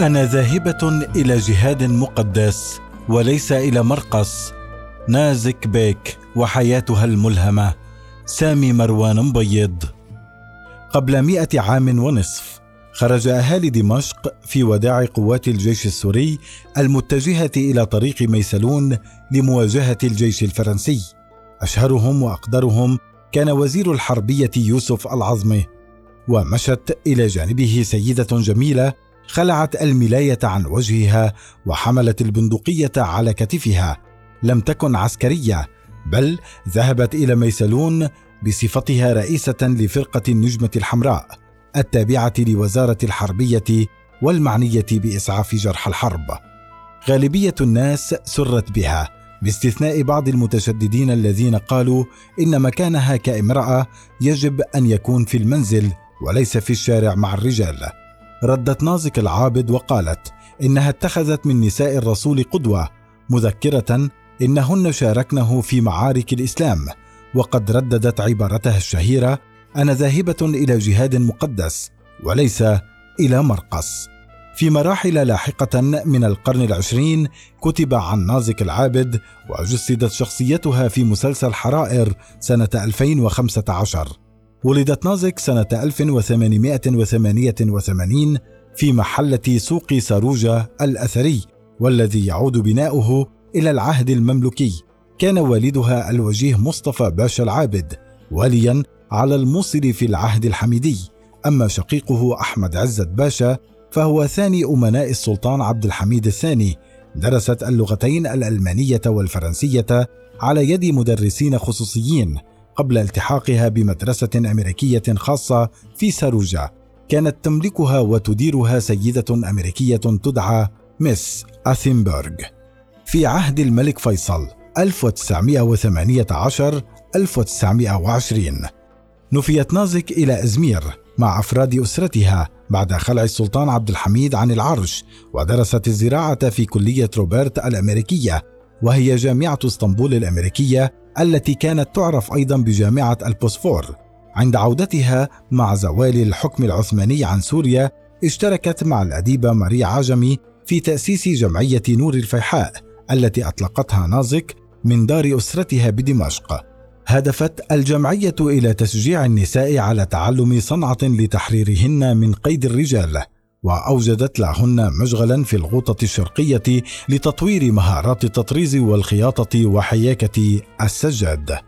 أنا ذاهبة إلى جهاد مقدس وليس إلى مرقص. نازك بيك وحياتها الملهمة. سامي مروان مبيض. قبل مئة عام ونصف خرج أهالي دمشق في وداع قوات الجيش السوري المتجهة إلى طريق ميسلون لمواجهة الجيش الفرنسي. أشهرهم وأقدرهم كان وزير الحربية يوسف العظمي. ومشت إلى جانبه سيدة جميلة خلعت الملاية عن وجهها وحملت البندقية على كتفها لم تكن عسكرية بل ذهبت إلى ميسلون بصفتها رئيسة لفرقة النجمة الحمراء التابعة لوزارة الحربية والمعنية بإسعاف جرحى الحرب. غالبية الناس سرت بها باستثناء بعض المتشددين الذين قالوا إن مكانها كامرأة يجب أن يكون في المنزل وليس في الشارع مع الرجال. ردت نازك العابد وقالت إنها اتخذت من نساء الرسول قدوة مذكرة إنهن شاركنه في معارك الإسلام وقد رددت عبارتها الشهيرة أنا ذاهبة إلى جهاد مقدس وليس إلى مرقص في مراحل لاحقة من القرن العشرين كتب عن نازك العابد وجسدت شخصيتها في مسلسل حرائر سنة 2015 ولدت نازك سنة 1888 في محلة سوق ساروجا الأثري والذي يعود بناؤه إلى العهد المملوكي. كان والدها الوجيه مصطفى باشا العابد واليا على الموصل في العهد الحميدي. أما شقيقه أحمد عزت باشا فهو ثاني أمناء السلطان عبد الحميد الثاني. درست اللغتين الألمانية والفرنسية على يد مدرسين خصوصيين. قبل التحاقها بمدرسة أمريكية خاصة في ساروجا كانت تملكها وتديرها سيدة أمريكية تدعى ميس اثنبرغ في عهد الملك فيصل 1918 1920 نفيت نازك إلى إزمير مع أفراد أسرتها بعد خلع السلطان عبد الحميد عن العرش ودرست الزراعة في كلية روبرت الأمريكية. وهي جامعة اسطنبول الأمريكية التي كانت تعرف أيضا بجامعة البوسفور. عند عودتها مع زوال الحكم العثماني عن سوريا اشتركت مع الأديبة ماري عجمي في تأسيس جمعية نور الفيحاء التي أطلقتها نازك من دار أسرتها بدمشق. هدفت الجمعية إلى تشجيع النساء على تعلم صنعة لتحريرهن من قيد الرجال. وأوجدت لهن مشغلا في الغوطة الشرقية لتطوير مهارات التطريز والخياطة وحياكة السجاد.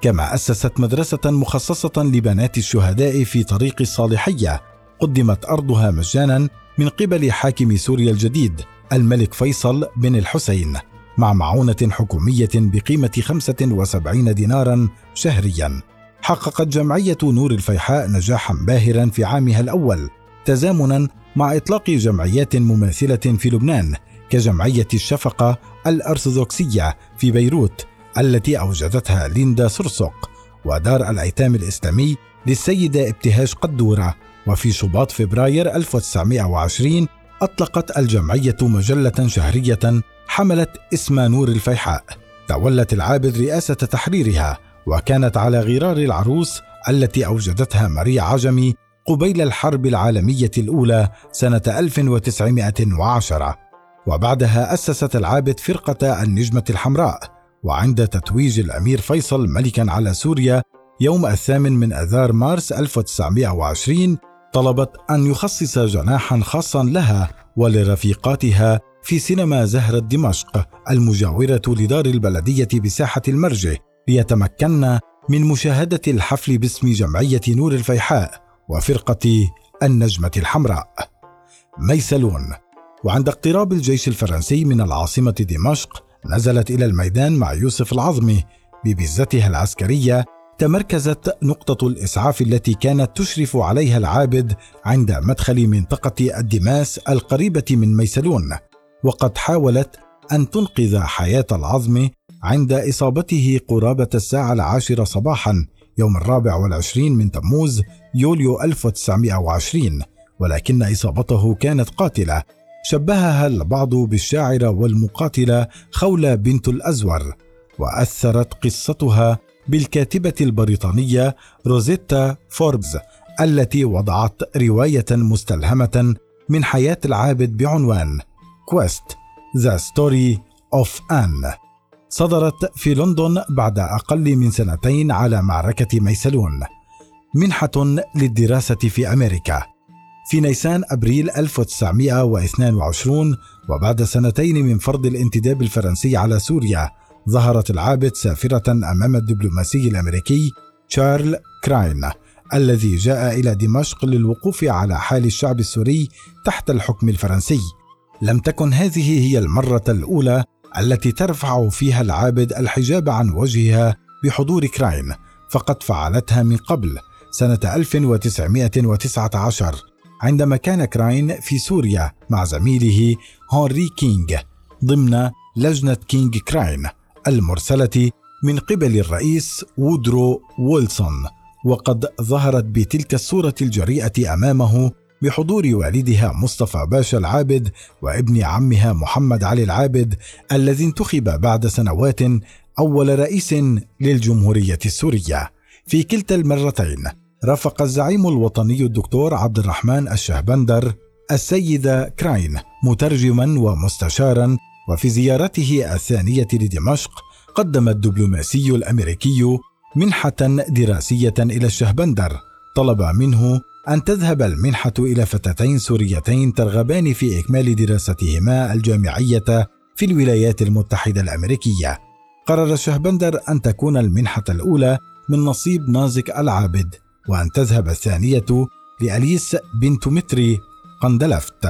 كما أسست مدرسة مخصصة لبنات الشهداء في طريق الصالحية قدمت أرضها مجانا من قبل حاكم سوريا الجديد الملك فيصل بن الحسين مع معونة حكومية بقيمة 75 دينارا شهريا. حققت جمعية نور الفيحاء نجاحا باهرا في عامها الأول تزامنا مع إطلاق جمعيات مماثلة في لبنان كجمعية الشفقة الأرثوذكسية في بيروت التي أوجدتها ليندا سرسق ودار الأيتام الإسلامي للسيدة ابتهاج قدورة. وفي شباط فبراير 1920 أطلقت الجمعية مجلة شهرية حملت اسم نور الفيحاء. تولت العابد رئاسة تحريرها وكانت على غرار العروس التي أوجدتها ماريا عجمي قبيل الحرب العالمية الأولى سنة 1910 وبعدها أسست العابد فرقة النجمة الحمراء وعند تتويج الأمير فيصل ملكا على سوريا يوم الثامن من أذار مارس 1920 طلبت أن يخصص جناحا خاصا لها ولرفيقاتها في سينما زهرة دمشق المجاورة لدار البلدية بساحة المرجة ليتمكن من مشاهدة الحفل باسم جمعية نور الفيحاء. وفرقة النجمة الحمراء. ميسلون وعند اقتراب الجيش الفرنسي من العاصمة دمشق نزلت إلى الميدان مع يوسف العظمي ببزتها العسكرية تمركزت نقطة الإسعاف التي كانت تشرف عليها العابد عند مدخل منطقة الدماس القريبة من ميسلون وقد حاولت أن تنقذ حياة العظم عند إصابته قرابة الساعة العاشرة صباحا يوم الرابع والعشرين من تموز يوليو 1920 ولكن إصابته كانت قاتلة. شبهها البعض بالشاعرة والمقاتلة خولة بنت الأزور وأثرت قصتها بالكاتبة البريطانية روزيتا فوربز التي وضعت رواية مستلهمة من حياة العابد بعنوان Quest the story of Anne صدرت في لندن بعد أقل من سنتين على معركة ميسلون منحة للدراسة في أمريكا. في نيسان أبريل 1922 وبعد سنتين من فرض الانتداب الفرنسي على سوريا ظهرت العابد سافرة أمام الدبلوماسي الأمريكي شارل كراين الذي جاء إلى دمشق للوقوف على حال الشعب السوري تحت الحكم الفرنسي. لم تكن هذه هي المرة الأولى التي ترفع فيها العابد الحجاب عن وجهها بحضور كراين فقد فعلتها من قبل سنة 1919 عندما كان كراين في سوريا مع زميله هنري كينج ضمن لجنة كينج كراين المرسلة من قبل الرئيس وودرو ويلسون وقد ظهرت بتلك الصورة الجريئة أمامه بحضور والدها مصطفى باشا العابد وابن عمها محمد علي العابد الذي انتخب بعد سنوات أول رئيس للجمهورية السورية. في كلتا المرتين رافق الزعيم الوطني الدكتور عبد الرحمن الشهبندر السيد كراين مترجما ومستشارا وفي زيارته الثانية لدمشق قدم الدبلوماسي الأمريكي منحة دراسية إلى الشهبندر طلب منه أن تذهب المنحة إلى فتاتين سوريتين ترغبان في إكمال دراستهما الجامعية في الولايات المتحدة الأمريكية. قرر الشهبندر أن تكون المنحة الأولى من نصيب نازك العابد، وأن تذهب الثانية لأليس بنت متري قندلفت،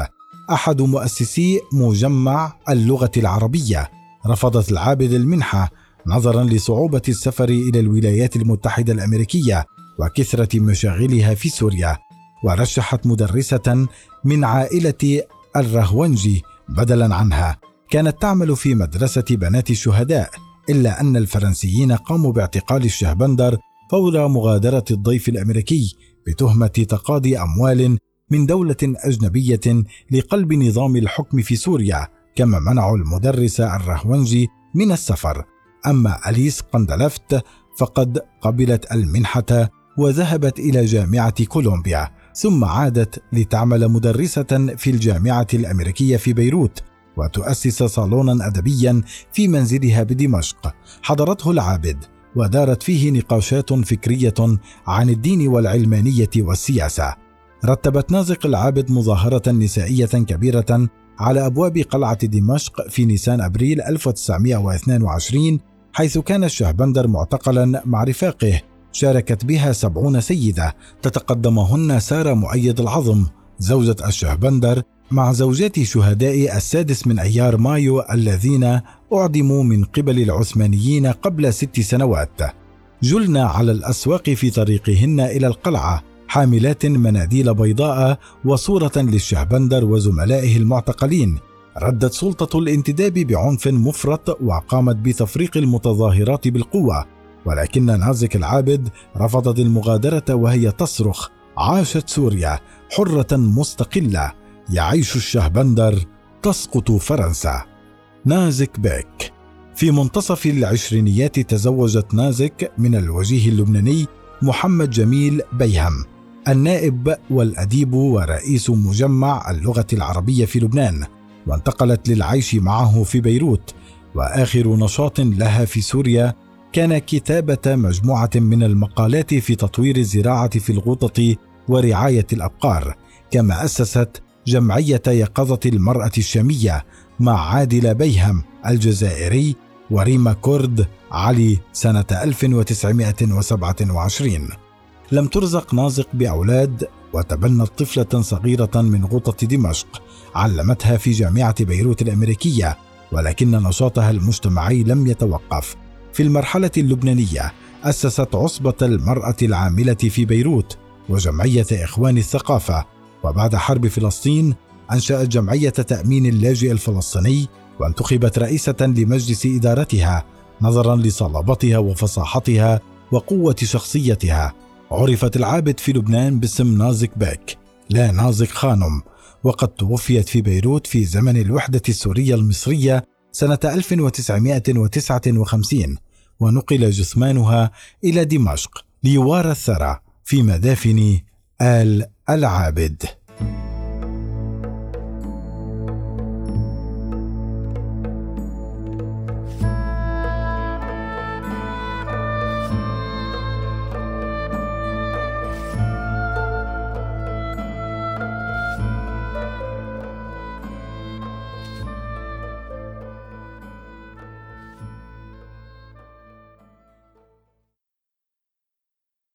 أحد مؤسسي مجمع اللغة العربية. رفضت العابد المنحة نظرا لصعوبة السفر إلى الولايات المتحدة الأمريكية وكثرة مشاغلها في سوريا ورشحت مدرسة من عائلة الرهونجي بدلا عنها. كانت تعمل في مدرسة بنات الشهداء إلا أن الفرنسيين قاموا باعتقال الشهبندر فور مغادرة الضيف الأمريكي بتهمة تقاضي أموال من دولة أجنبية لقلب نظام الحكم في سوريا كما منعوا المدرس الرهونجي من السفر. أما أليس قندلفت فقد قبلت المنحة وذهبت إلى جامعة كولومبيا ثم عادت لتعمل مدرسة في الجامعة الأمريكية في بيروت وتؤسس صالونا أدبيا في منزلها بدمشق. حضرته العابد ودارت فيه نقاشات فكرية عن الدين والعلمانية والسياسة. رتبت نازق العابد مظاهرة نسائية كبيرة على أبواب قلعة دمشق في نيسان أبريل 1922 حيث كان الشهبندر معتقلا مع رفاقه شاركت بها سبعون سيدة. تتقدمهن سارة مؤيد العظم زوجة الشهبندر مع زوجات شهداء السادس من أيار مايو الذين أعدموا من قبل العثمانيين قبل ست سنوات. جلنا على الأسواق في طريقهن إلى القلعة حاملات مناديل بيضاء وصورة للشهبندر وزملائه المعتقلين. ردت سلطة الانتداب بعنف مفرط وقامت بتفريق المتظاهرات بالقوة. ولكن نازك العابد رفضت المغادرة وهي تصرخ عاشت سوريا حرة مستقلة يعيش الشهبندر تسقط فرنسا. نازك بيك. في منتصف العشرينيات تزوجت نازك من الوجيه اللبناني محمد جميل بيهم النائب والأديب ورئيس مجمع اللغة العربية في لبنان وانتقلت للعيش معه في بيروت وآخر نشاط لها في سوريا كان كتابة مجموعة من المقالات في تطوير الزراعة في الغوطة ورعاية الأبقار كما أسست جمعية يقظة المرأة الشامية مع عادل بيهم الجزائري وريما كورد علي سنة 1927 لم ترزق نازق بأولاد وتبنت طفلة صغيرة من غوطة دمشق علمتها في جامعة بيروت الأمريكية ولكن نشاطها المجتمعي لم يتوقف. في المرحلة اللبنانية أسست عصبة المرأة العاملة في بيروت وجمعية إخوان الثقافة وبعد حرب فلسطين أنشأت جمعية تأمين اللاجئ الفلسطيني وانتخبت رئيسة لمجلس إدارتها نظرا لصلابتها وفصاحتها وقوة شخصيتها. عرفت العابد في لبنان باسم نازك باك لا نازك خانم وقد توفيت في بيروت في زمن الوحدة السورية المصرية سنة 1959 ونقل جثمانها إلى دمشق ليوارى الثرى في مدافن آل العابد.